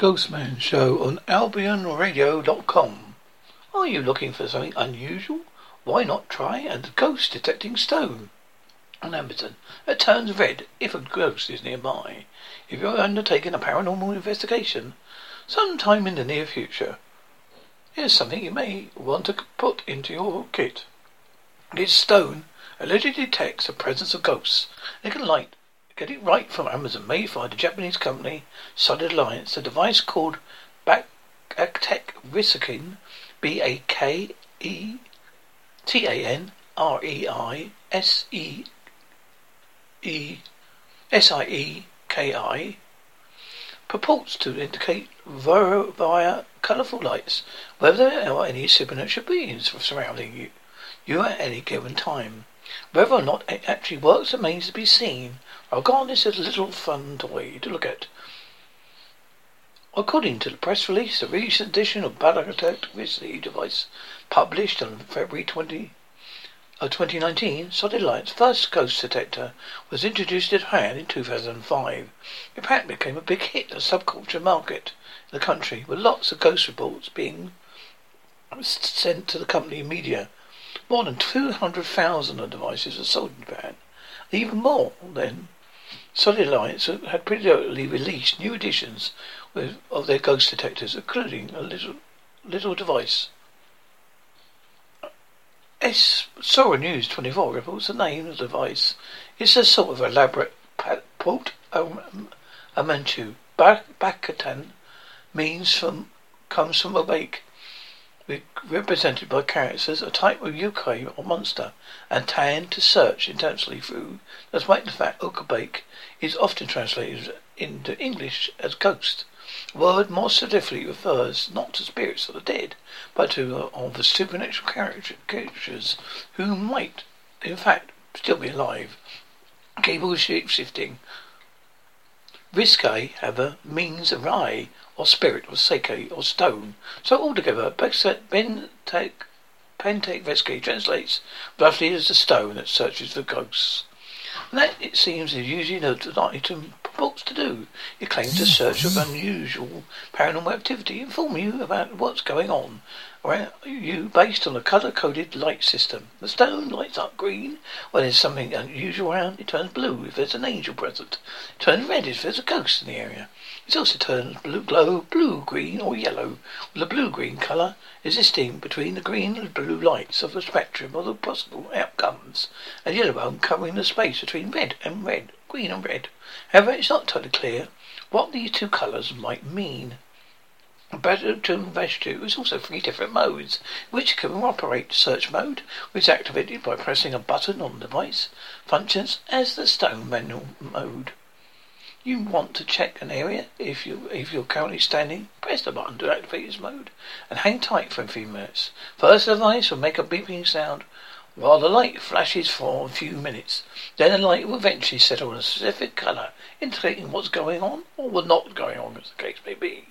Ghostman Show on AlbionRadio.com. Are you looking for something unusual? Why not try a ghost detecting stone? On Amazon, it turns red if a ghost is nearby. If you're undertaking a paranormal investigation sometime in the near future, here's something you may want to put into your kit. This stone allegedly detects the presence of ghosts. It can light Get it right from Amazon, made by the Japanese company Solid Alliance. A device called Backtech Risikin, B A K E T A N R E I S E E S I E K I purports to indicate via colourful lights whether there are any supernatural beings surrounding you, you at any given time. Whether or not it actually works remains to be seen. Regardless, it's a little fun toy to look at. According to the press release, the recent edition of Battletech Grizzly device, published on February 20, uh, of 2019, Solid Light's first ghost detector was introduced at Japan in 2005. It apparently became a big hit in the subculture market in the country, with lots of ghost reports being sent to the company media. More than 200,000 of devices were sold in Japan. Even more then, Solid Alliance had periodically released new editions of their ghost detectors, including a little little device. S. Sora News 24 reports the name of the device. It's a sort of elaborate port um, amantu. Bakatan means from comes from a lake represented by characters a type of yokai or monster, and tan to search intensely through. Despite the fact Okabake is often translated into English as ghost. The word more specifically refers not to spirits of the dead, but to uh, of the supernatural creatures who might, in fact, still be alive. Capable of shape shifting. Risque, however, means awry or spirit or seike or stone. So altogether, Pentake Vesky translates roughly as the stone that searches for ghosts. And that, it seems, is usually the item purports to do. It claims to search for unusual paranormal activity, inform you about what's going on around you based on a colour-coded light system. The stone lights up green when there's something unusual around. It turns blue if there's an angel present. It turns red if there's a ghost in the area. It also turns blue glow, blue, green, or yellow, with blue-green colour existing between the green and blue lights of the spectrum of the possible outcomes, and yellow one covering the space between red and red, green and red. However, it's not totally clear what these two colours might mean. To investigate is also three different modes, which can operate search mode, which is activated by pressing a button on the device, functions as the stone manual mode. You want to check an area if you if you're currently standing, press the button to activate this mode and hang tight for a few minutes. First the device will make a beeping sound while the light flashes for a few minutes. Then the light will eventually settle on a specific colour, indicating what's going on or what's not going on as the case may be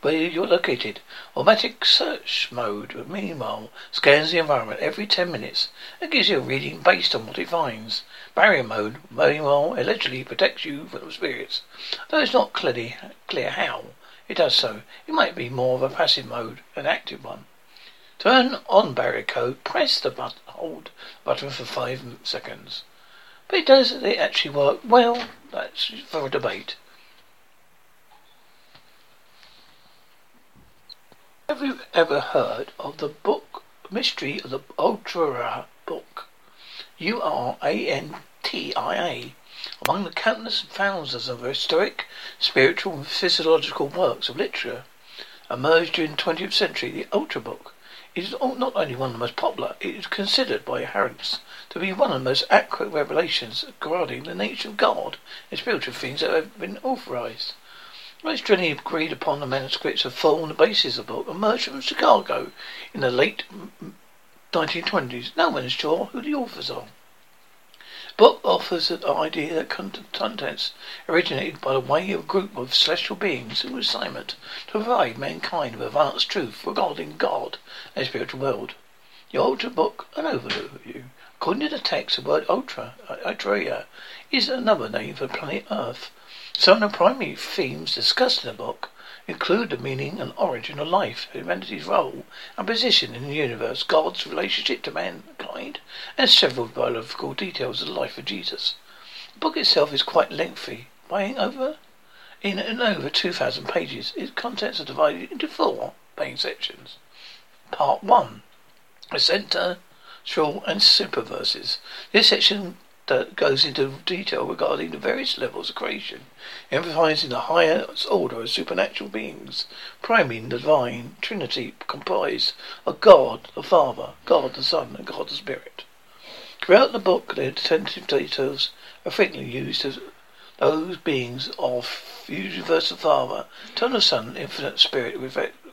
where you're located. Automatic search mode, meanwhile, scans the environment every 10 minutes and gives you a reading based on what it finds. Barrier mode, meanwhile, allegedly protects you from spirits, though it's not clearly clear how it does so. It might be more of a passive mode, an active one. Turn on barrier code, press the button, hold button for five seconds. But does it actually work? Well, that's for a debate. Have you ever heard of the book Mystery of the Ultra Book? U R A N T I A. Among the countless thousands of historic, spiritual, and physiological works of literature emerged during the 20th century, the Ultra Book is not only one of the most popular, it is considered by adherents to be one of the most accurate revelations regarding the nature of God and spiritual things that have been authorized. Most generally agreed upon the manuscripts have formed the basis of the book emerged from Chicago in the late 1920s. No one is sure who the authors are. Book offers an idea that contents originated by the way of a group of celestial beings who assignment to provide mankind with advanced truth regarding God and the spiritual world. The Ultra Book, an overview. According to the text, the word Ultra, Ultra, is another name for planet Earth. Some of the primary themes discussed in the book include the meaning and origin of life, humanity's role and position in the universe, God's relationship to mankind, and several biographical details of the life of Jesus. The book itself is quite lengthy, weighing over in, in over 2,000 pages. Its contents are divided into four main sections. Part 1. A center, and super verses. This section that goes into detail regarding the various levels of creation, emphasizing the highest order of supernatural beings, primarily the divine Trinity comprised of God the Father, God the Son, and God the Spirit. Throughout the book, the attentive details are frequently used as those beings of universal Father, eternal Son, and infinite Spirit,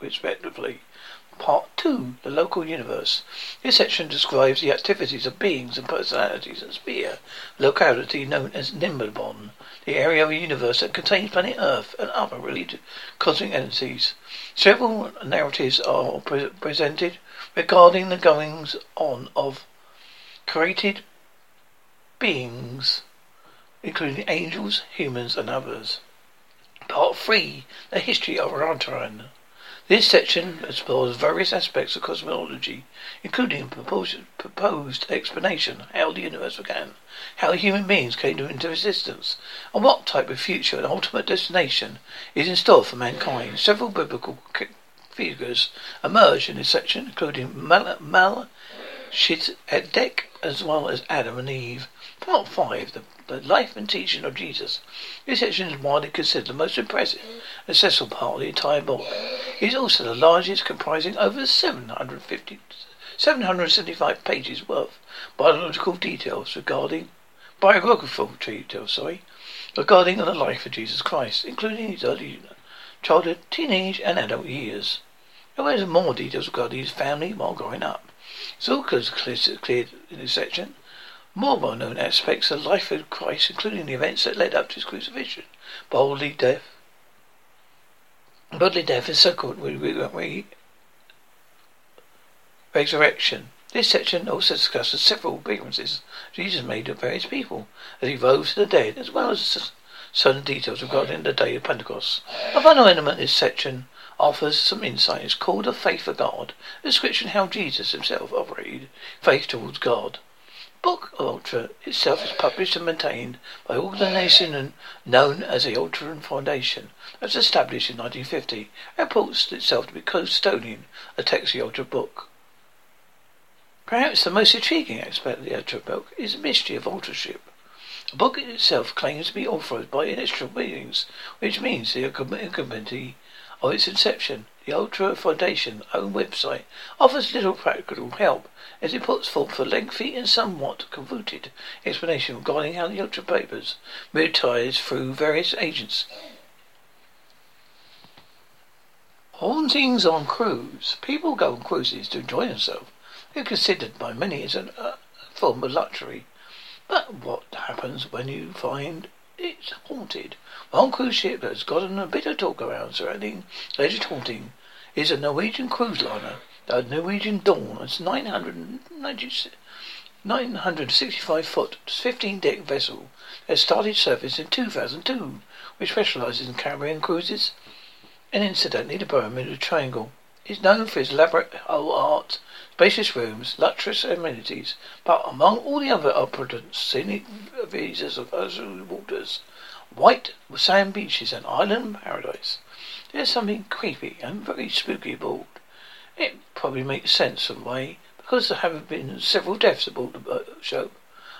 respectively. Part 2, The Local Universe. This section describes the activities of beings and personalities in sphere, locality known as Nimbabon, the area of the universe that contains planet Earth and other related cosmic entities. Several narratives are pre- presented regarding the goings on of created beings, including angels, humans, and others. Part 3, The History of Rantaran. This section explores various aspects of cosmology, including a proposed explanation how the universe began, how human beings came into existence, and what type of future and ultimate destination is in store for mankind. Several biblical figures emerge in this section, including Mal, Mal as well as Adam and Eve. Part 5, the, the, Life and Teaching of Jesus. This section is widely considered the most impressive and successful part of the entire book. It is also the largest, comprising over 750, 775 pages worth biological details regarding biographical details, sorry, regarding the life of Jesus Christ, including his early childhood, teenage, and adult years. There is more details regarding his family while growing up. It's also clear in this section more well-known aspects of the life of Christ, including the events that led up to his crucifixion, bodily death, bodily death and subsequent re- resurrection. This section also discusses several appearances Jesus made of various people as he rose to the dead, as well as certain details regarding the day of Pentecost. A final element in this section offers some insight. It's called the faith of God, a description how Jesus himself operated faith towards God book of Ultra itself is published and maintained by an organization known as the Ultra Foundation. It was established in 1950 and reports itself to be custodian of text of the Ultra book. Perhaps the most intriguing aspect of the Ultra book is the mystery of authorship. The book itself claims to be authored by initial beings, which means the incumbency of its inception. The Ultra Foundation own website offers little practical help as it puts forth a lengthy and somewhat convoluted explanation regarding how the Ultra Papers monetize through various agents. Hauntings on cruise. People go on cruises to enjoy themselves. They're considered by many as a uh, form of luxury. But what happens when you find it's haunted? One cruise ship has gotten a bit of talk around surrounding alleged haunting is a Norwegian cruise liner. The Norwegian Dawn It's 965 foot, 15 deck vessel that started service in 2002, which specializes in Caribbean cruises. And incidentally, the Bermuda Triangle is known for its elaborate art, spacious rooms, luxurious amenities, but among all the other opulent scenic visas of Azure waters, white sand beaches and island paradise. There's something creepy and very spooky aboard. It probably makes sense some way, because there have been several deaths aboard the ship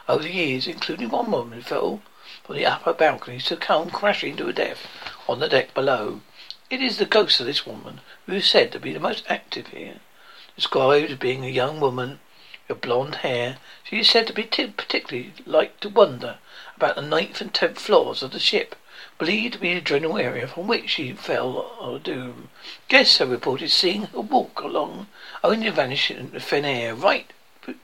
over the years, including one woman who fell from the upper balcony to come crashing to her death on the deck below. It is the ghost of this woman who is said to be the most active here. Described as being a young woman with blonde hair, she is said to be t- particularly like to wander about the ninth and tenth floors of the ship believed to be the general area from which she fell or doom. Guests have reported seeing her walk along, only to vanish in the thin air right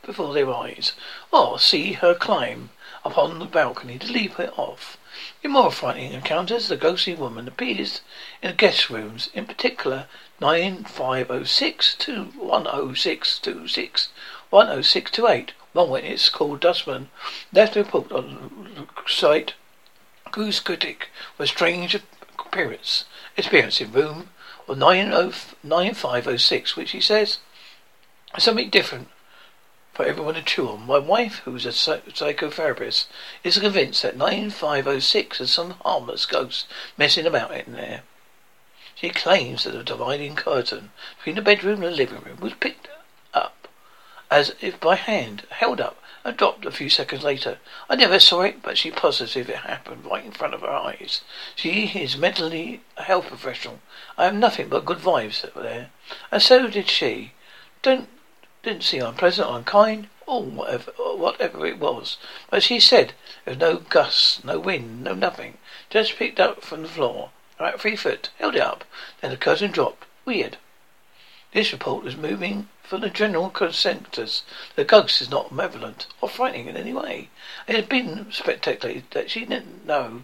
before their eyes, or see her climb upon the balcony to leap it off. In more frightening encounters, the ghostly woman appears in guest rooms, in particular 9506 to 10626, 10628. One oh witness oh called Dustman left a report on the site Cruise Critic with strange appearance experience in room or 9506, which he says something different for everyone to chew on. My wife, who's a psychotherapist, is convinced that 9506 is some harmless ghost messing about in there. She claims that the dividing curtain between the bedroom and the living room was picked up as if by hand, held up and dropped a few seconds later. I never saw it, but she's positive it happened right in front of her eyes. She is mentally a health professional. I have nothing but good vibes there. And so did she. Don't didn't seem unpleasant or unkind, or whatever, or whatever it was. But she said there was no gusts, no wind, no nothing. Just picked up from the floor. About three foot. Held it up. Then the curtain dropped. Weird. This report is moving for the general consensus. The ghost is not malevolent or frightening in any way. It has been speculated that she didn't know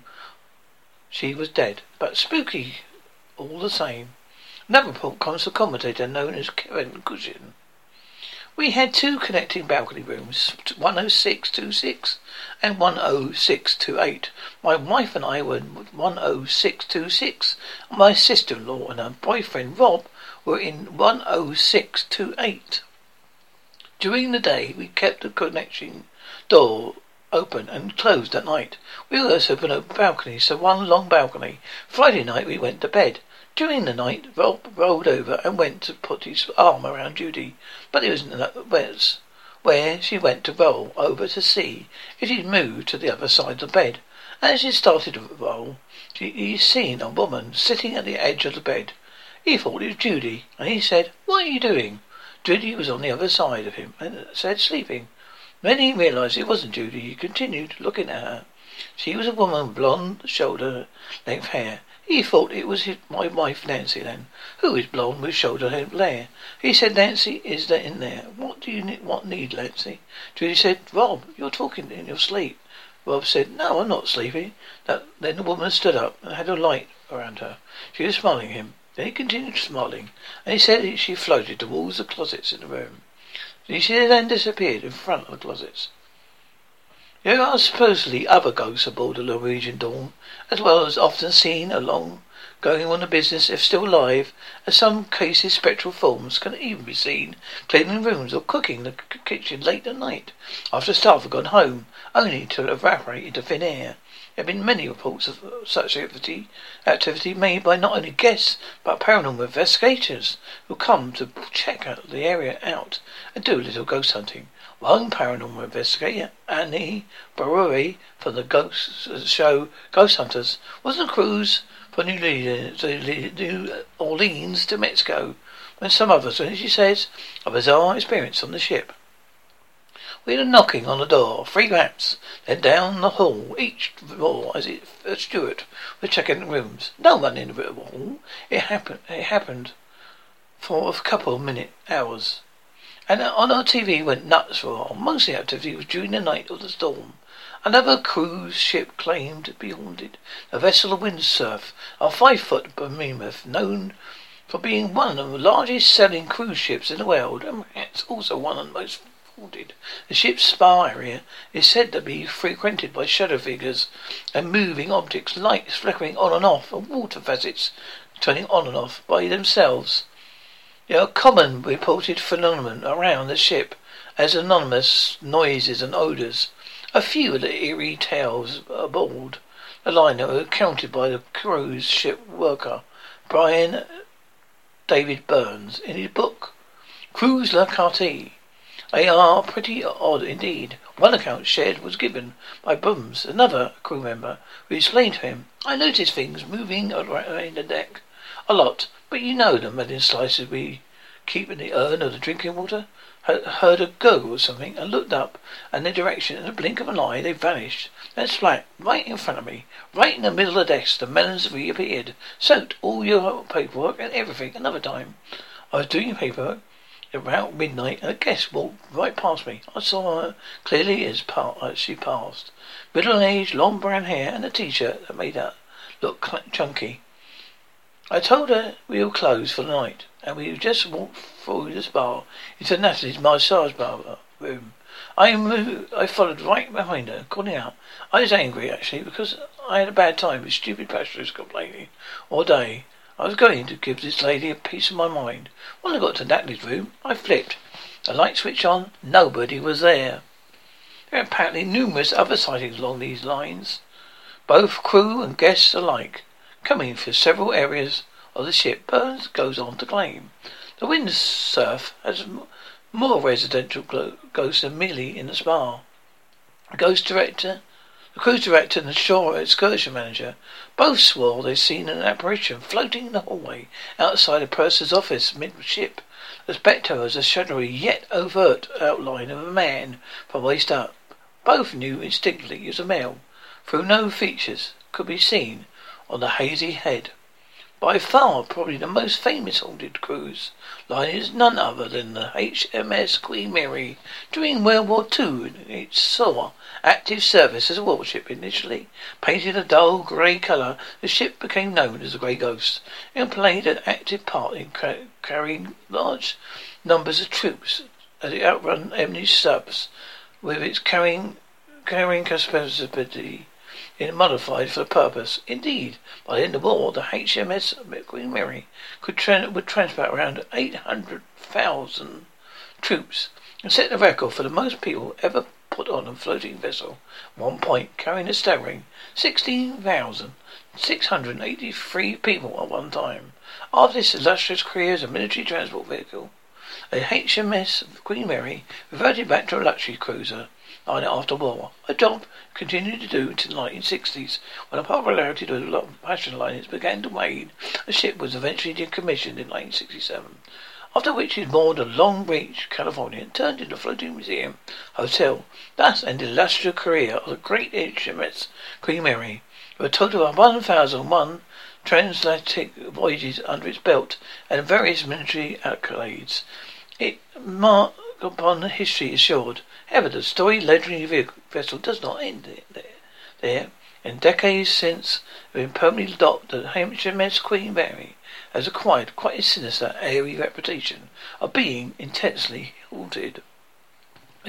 she was dead, but spooky all the same. Another report comes from a commentator known as Kevin Cushion. We had two connecting balcony rooms, 10626 and 10628. My wife and I were in 10626. My sister-in-law and her boyfriend Rob were in 10628. During the day, we kept the connection door open and closed at night. We also opened a balcony, so one long balcony. Friday night we went to bed. During the night, Rob rolled over and went to put his arm around Judy, but it wasn't was where she went to roll over to see if he'd moved to the other side of the bed. As she started to roll, he seen a woman sitting at the edge of the bed. He thought it was Judy, and he said, What are you doing? Judy was on the other side of him and said, Sleeping. When he realized it wasn't Judy, he continued looking at her. She was a woman with blonde shoulder length hair. He thought it was his, my wife Nancy then, who is blonde with shoulder hair. He said, Nancy is that in there. What do you need, what need, Nancy? Judy said, Rob, you're talking in your sleep. Rob said, No, I'm not sleepy. That, then the woman stood up and had a light around her. She was smiling at him. Then he continued smiling, and he said she floated towards the closets in the room. She then disappeared in front of the closets. There are supposedly other ghosts aboard the Norwegian Dawn, as well as often seen along going on the business if still alive. In some cases, spectral forms can even be seen cleaning rooms or cooking in the kitchen late at night after staff have gone home, only to evaporate into thin air. There have been many reports of uh, such activity, activity made by not only guests but paranormal investigators who come to check the area out and do a little ghost hunting. One paranormal investigator, Amy Bruni, from the ghost show Ghost Hunters, was on a cruise from New Orleans to Mexico when some others, and she says, a bizarre experience on the ship. We had a knocking on the door, three raps, then down the hall, each door as if a steward was checking the rooms. No one in the hall. It happened. It happened for a couple of minute hours. And on our TV went nuts for. Most of the activity was during the night of the storm. Another cruise ship claimed to be haunted. A vessel of windsurf, a five-foot behemoth known for being one of the largest selling cruise ships in the world, and it's also one of the most haunted. The ship's spa area is said to be frequented by shadow figures and moving objects, lights flickering on and off, and water facets turning on and off by themselves. There are common reported phenomena around the ship as anonymous noises and odours. A few of the eerie tales aboard the liner are recounted by the cruise ship worker Brian David Burns in his book Cruise La Carte. They are pretty odd indeed. One account shared was given by Bums, another crew member, who explained to him, I noticed things moving around the deck a lot, but you know them in slices we keep in the urn of the drinking water? Heard a go or something and looked up in their direction. In a blink of an eye, they vanished. Then flat, right in front of me, right in the middle of the desk, the melons reappeared, soaked all your paperwork and everything. Another time, I was doing paperwork about midnight, and a guest walked right past me. I saw her clearly as, as she passed. Middle-aged, long brown hair, and a t-shirt that made her look chunky. I told her we were closed for the night, and we just walked through the bar into Natalie's massage bar uh, room. I moved, I followed right behind her, calling out. I was angry, actually, because I had a bad time with stupid passengers complaining all day. I was going to give this lady a piece of my mind. When I got to Natalie's room, I flipped. The light switched on. Nobody was there. There are apparently numerous other sightings along these lines, both crew and guests alike, coming from several areas of the ship. Burns goes on to claim the windsurf has more residential ghosts than merely in the spa. The ghost director the cruise director and the shore excursion manager both swore they'd seen an apparition floating in the hallway outside a purser's office midship. The spectre was a shadowy yet overt outline of a man from waist up. Both knew instinctively he was a male, though no features could be seen on the hazy head. By far, probably the most famous haunted cruise line is none other than the HMS Queen Mary. During World War II, it saw active service as a warship initially. Painted a dull grey colour, the ship became known as the Grey Ghost and played an active part in ca- carrying large numbers of troops as it outrun enemy subs with its carrying carrying capacity in modified for the purpose. Indeed, by the end of war, the HMS Queen Mary could tra- would transport around 800,000 troops and set the record for the most people ever put on a floating vessel. One point, carrying a staggering 16,683 people at one time. After this illustrious career as a military transport vehicle, the HMS Queen Mary reverted back to a luxury cruiser after war. A job continued to do until the 1960s, when the popularity of the liners began to wane. The ship was eventually decommissioned in 1967, after which it moored at Long Beach, California, and turned into a floating museum hotel. Thus the illustrious career of the great HMS Queen Mary, with a total of 1,001 transatlantic voyages under its belt and various military accolades. It marked upon history assured However, the story legendary vessel does not end there. In decades since, have been permanently docked, the HMS Queen Mary has acquired quite a sinister, airy reputation of being intensely haunted.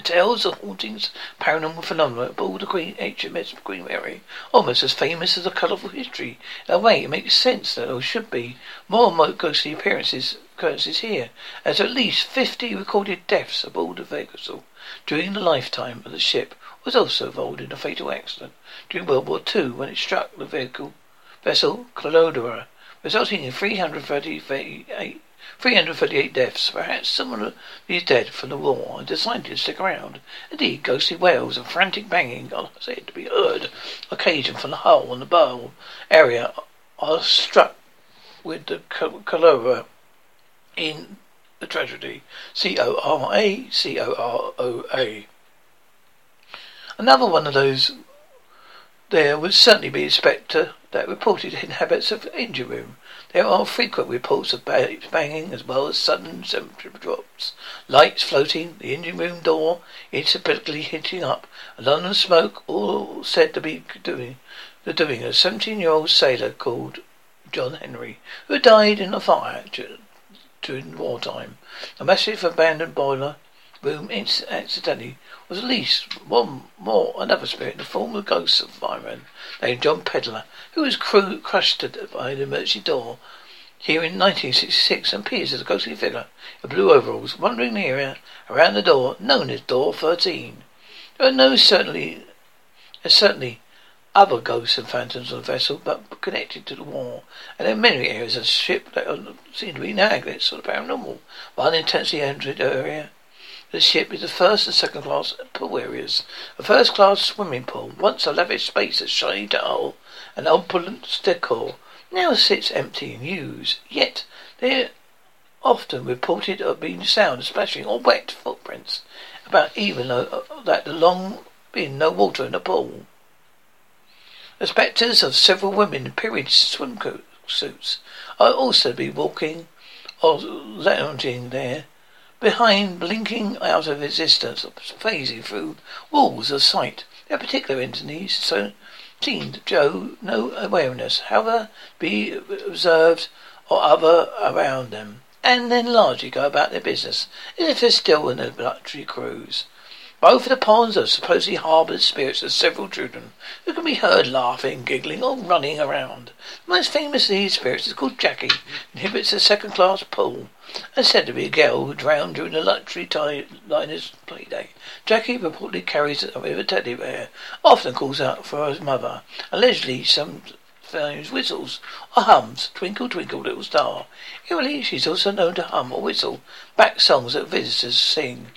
Tales of hauntings, paranormal phenomena aboard the Queen HMS Mary, almost as famous as a colourful history. In a way, it makes sense that there should be more and more ghostly appearances occurrences here, as at least fifty recorded deaths aboard the vessel during the lifetime of the ship was also involved in a fatal accident during World War II when it struck the vehicle vessel Clodoa, resulting in 338, 338 deaths. Perhaps some of these dead from the war and decided to stick around. Indeed, ghostly wails and frantic banging are said to be heard occasion from the hull and the bow area are struck with the Clodoa in the tragedy. C O R A C O R O A. Another one of those there would certainly be a spectre that reported inhabits of engine room. There are frequent reports of banging as well as sudden temperature drops, lights floating, the engine room door inexplicably hitting up, a London smoke, all said to be doing the doing of a seventeen-year-old sailor called John Henry, who died in a fire during wartime. A massive abandoned boiler room accidentally was at least one more another spirit in the form of a ghost of fireman named John Pedder, who was cru- crushed by the emergency door here in 1966 and appears as a ghostly figure in blue overalls wandering the area around the door known as Door 13. There are no certainly, certainly other ghosts and phantoms on the vessel, but connected to the war. And in many areas of the ship that seem to be nagged, sort of paranormal, but intensely entered area. The ship is the first and second class pool areas. A first class swimming pool, once a lavish space of shiny tile and opulent decor, now sits empty and used. Yet they often reported of being sound, splashing, or wet footprints about even though uh, that the long been no water in the pool. The spectres of several women in period suits are also be walking or lounging there, behind, blinking out of existence, phasing through walls of sight. Their particular entities so seemed show no awareness, however, be observed or other around them, and then largely go about their business as if they're still in a luxury cruise. Both of the ponds are supposedly harboured spirits of several children who can be heard laughing, giggling, or running around. The most famous of these spirits is called Jackie, inhabits a second-class pool, and said to be a girl who drowned during a luxury t- liner's playday. Jackie reportedly carries a river teddy bear, often calls out for her mother. Allegedly, some times whistles or hums Twinkle Twinkle Little Star. Eerily, she's also known to hum or whistle back songs that visitors sing.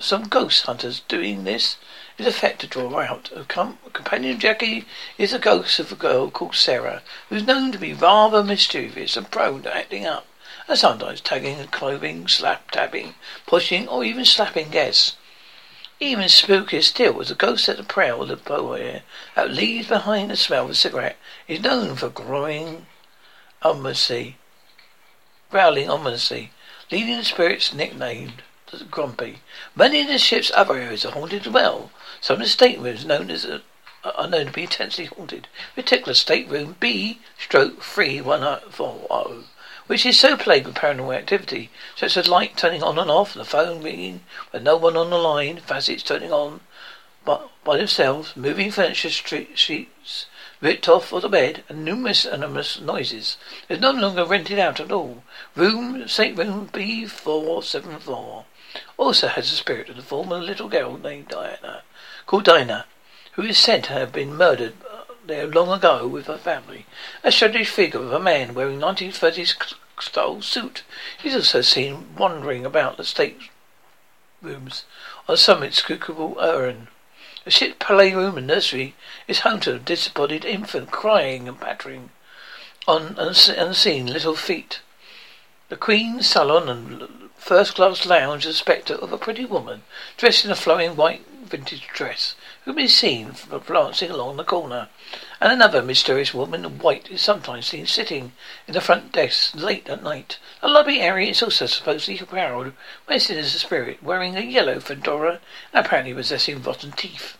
Some ghost hunters doing this is effect to draw out. A com- companion Jackie is a ghost of a girl called Sarah, who's known to be rather mischievous and prone to acting up, and sometimes tagging and clothing, slap tapping, pushing, or even slapping guests. Even spookier still is the ghost at the prow of the boy that leaves behind the smell of a cigarette is known for growing ominously, growling ominously, leading the spirits nicknamed the grumpy. Many of the ship's other areas are haunted as well. Some of the staterooms known as a, are known to be intensely haunted. In particular, stateroom B stroke three one oh four zero, which is so plagued with paranormal activity, such as light turning on and off, the phone ringing with no one on the line, facets turning on by, by themselves, moving furniture street, sheets ripped off of the bed, and numerous anonymous noises. It's no longer rented out at all. Room, stateroom B four seven four also has a spirit in the form of a little girl named Diana, called Dinah, who is said to have been murdered there long ago with her family. A shadowy figure of a man wearing 1930s style suit is also seen wandering about the state rooms on some inscrutable errand. The ship's playroom and nursery is home to a disembodied infant crying and pattering on unseen little feet. The Queen's salon and first class lounge is the spectre of a pretty woman dressed in a flowing white vintage dress can be seen glancing along the corner. And another mysterious woman in white is sometimes seen sitting in the front desk late at night. The lobby area is also supposedly crowded by a sinister spirit wearing a yellow fedora and apparently possessing rotten teeth.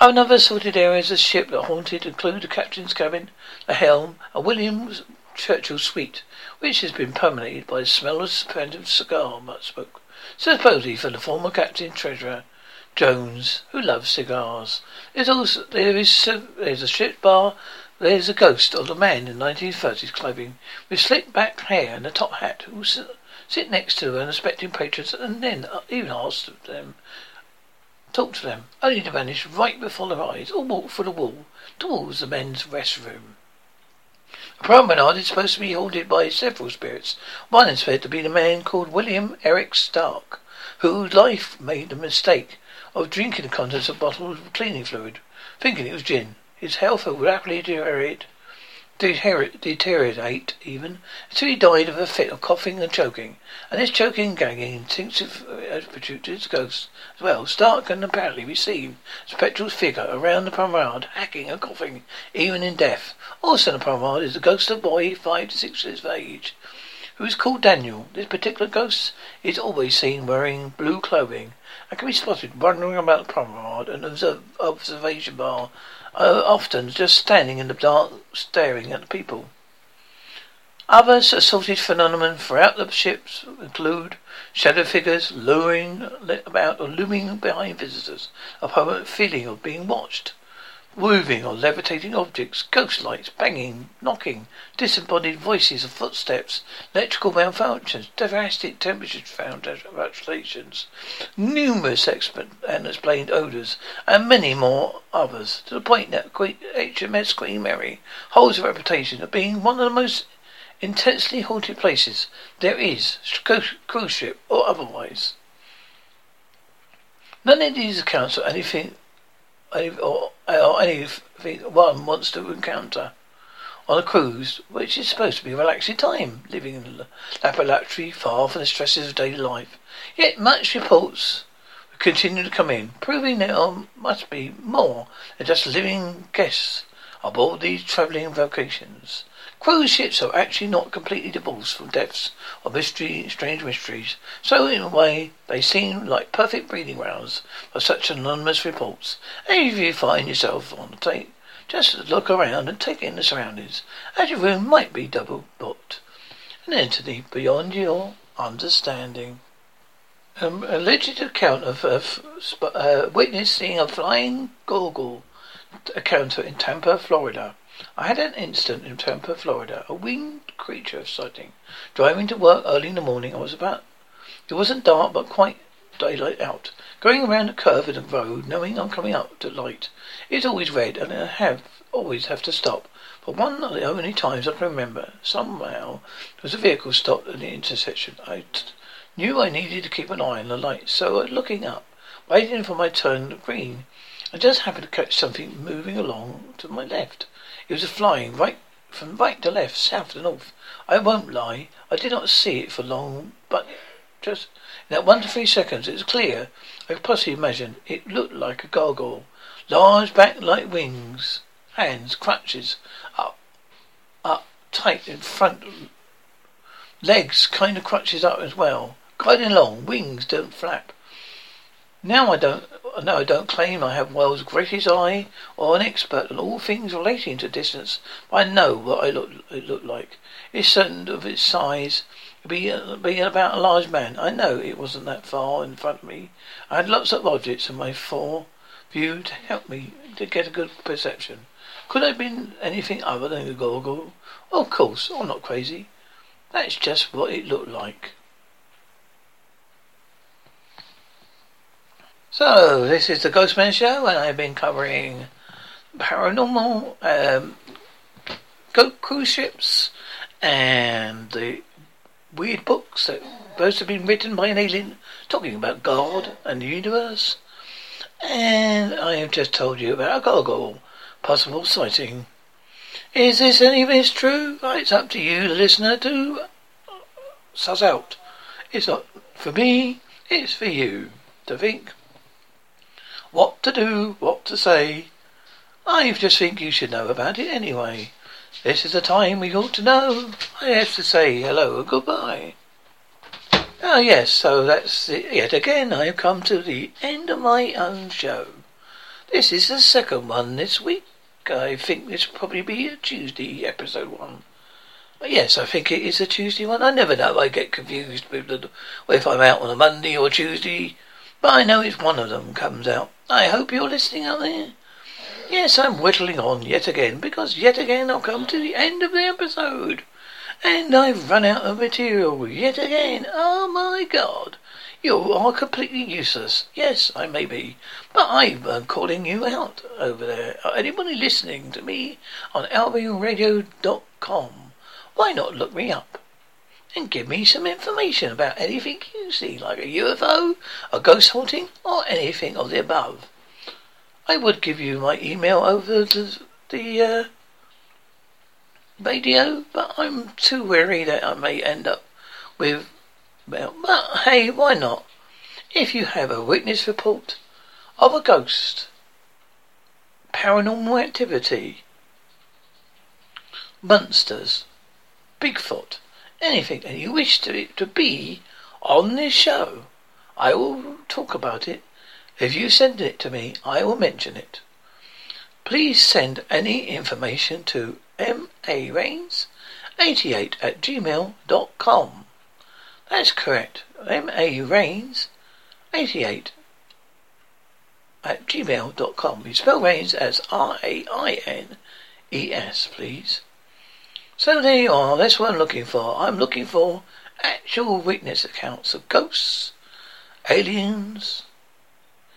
Another sorted areas of the ship that haunted include the captain's cabin, the helm, and Williams Churchill suite, which has been permeated by the smell of suspended cigar smoke, supposedly from the former captain treasurer Jones, who loves cigars. There's also there is there's a ship bar. There's a ghost of a man in 1930s clothing with slick back hair and a top hat who sit next to unexpected patrons and then uh, even ask them, talk to them, only to vanish right before their eyes or walk through the wall towards the men's restroom. The promenade is supposed to be haunted by several spirits. One is said to be the man called William Eric Stark, whose life made a mistake of drinking the contents of bottles of cleaning fluid, thinking it was gin. His health would rapidly deteriorate deteriorate even until he died of a fit of coughing and choking. And this choking and gagging instinctive uh, attribute his ghost as well. Stark can apparently be seen spectral figure around the promenade, hacking and coughing, even in death. Also in the promenade is the ghost of a boy five to six years of age, who is called Daniel. This particular ghost is always seen wearing blue clothing and can be spotted wandering about the promenade and observ- observation bar uh, often just standing in the dark, staring at the people. Other assorted phenomena throughout the ships include shadow figures luring about or looming behind visitors, a permanent feeling of being watched, moving or levitating objects, ghost lights, banging, knocking, disembodied voices of footsteps, electrical malfunctions, drastic temperature fluctuations, numerous expert and unexplained odours, and many more others, to the point that HMS Queen Mary holds a reputation of being one of the most intensely haunted places there is, cruise ship or otherwise. None of these accounts are anything or, or anything one wants to encounter on a cruise, which is supposed to be a relaxing time, living in a laboratory far from the stresses of daily life. Yet much reports continue to come in, proving there must be more than just living guests aboard these travelling vocations. Cruise ships are actually not completely divorced from depths of mystery, strange mysteries. So in a way, they seem like perfect breeding grounds for such anonymous reports. And if you find yourself on the tape, just look around and take in the surroundings, as your room might be double booked. An entity beyond your understanding. Um, alleged account of a f- sp- uh, witness seeing a flying goggle encounter in Tampa, Florida. I had an incident in Tampa, Florida. A winged creature sighting. Driving to work early in the morning, I was about. It wasn't dark, but quite daylight out. Going around a curve in the road, knowing I'm coming up to light. It's always red, and I have always have to stop. But one of the only times I can remember, somehow, there was a vehicle stopped at the intersection. I t- knew I needed to keep an eye on the light, so looking up, waiting for my turn to green, I just happened to catch something moving along to my left. It was flying right from right to left, south to north. I won't lie, I did not see it for long, but just in that one to three seconds, it was clear. I could possibly imagine it looked like a gargoyle, large back like wings, hands, crutches, up, up tight in front, legs kind of crutches up as well, gliding along, wings don't flap. Now I don't, no, I don't claim I have world's greatest eye or an expert on all things relating to distance, but I know what I look, it looked like. It's certain of its size, be, being about a large man. I know it wasn't that far in front of me. I had lots of objects in my fore view to help me to get a good perception. Could I have been anything other than a goggle? Oh, of course, I'm not crazy. That's just what it looked like. So, this is the Ghostman Show, and I've been covering paranormal, um, go cruise ships, and the weird books that to have been written by an alien talking about God and the universe. And I have just told you about a goggle possible sighting. Is this any of this true? It's up to you, the listener, to suss out. It's not for me, it's for you to think what to do, what to say. I just think you should know about it anyway. This is the time we ought to know. I have to say hello and goodbye. Ah, yes, so that's it. Yet again, I have come to the end of my own show. This is the second one this week. I think this will probably be a Tuesday episode one. Yes, I think it is a Tuesday one. I never know. I get confused with the, if I'm out on a Monday or Tuesday. But I know it's one of them comes out. I hope you're listening out there. Yes, I'm whittling on yet again, because yet again I've come to the end of the episode. And I've run out of material yet again. Oh my god. You are completely useless. Yes, I may be. But I'm calling you out over there. Anybody listening to me on albion.radio.com, why not look me up? And give me some information about anything you see, like a UFO, a ghost haunting, or anything of the above. I would give you my email over the, the uh, radio, but I'm too wary that I may end up with. Well, but hey, why not? If you have a witness report of a ghost, paranormal activity, monsters, Bigfoot, anything that you wish to to be on this show, I will talk about it. If you send it to me, I will mention it. Please send any information to marains88 at gmail.com. That's correct. marains88 at gmail.com. You spell Rains as R-A-I-N-E-S, please. So there you oh, are. That's what I'm looking for. I'm looking for actual witness accounts of ghosts, aliens,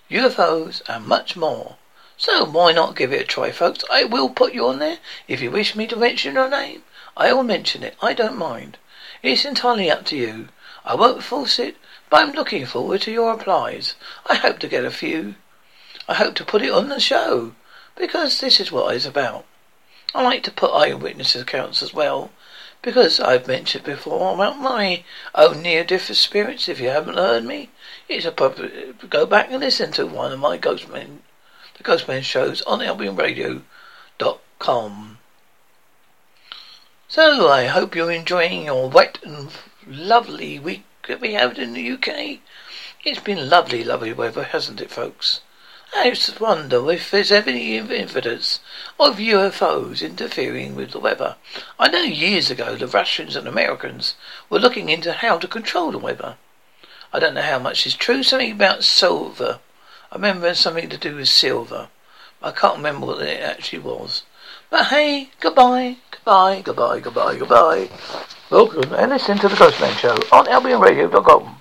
UFOs, and much more. So why not give it a try, folks? I will put you on there. If you wish me to mention your name, I will mention it. I don't mind. It's entirely up to you. I won't force it, but I'm looking forward to your replies. I hope to get a few. I hope to put it on the show, because this is what it's about. I like to put eyewitness accounts as well, because I've mentioned before about my own near-death experience. If you haven't heard me, it's a proper, go back and listen to one of my Ghostmen, the Ghostman shows on albionradio.com. So I hope you're enjoying your wet and lovely week that we have in the UK. It's been lovely, lovely weather, hasn't it, folks? I just wonder if there's any evidence of UFOs interfering with the weather. I know years ago the Russians and Americans were looking into how to control the weather. I don't know how much is true. Something about silver. I remember something to do with silver. I can't remember what it actually was. But hey, goodbye, goodbye, goodbye, goodbye, goodbye. Welcome and listen to the Ghostman Show on AlbionRadio.com.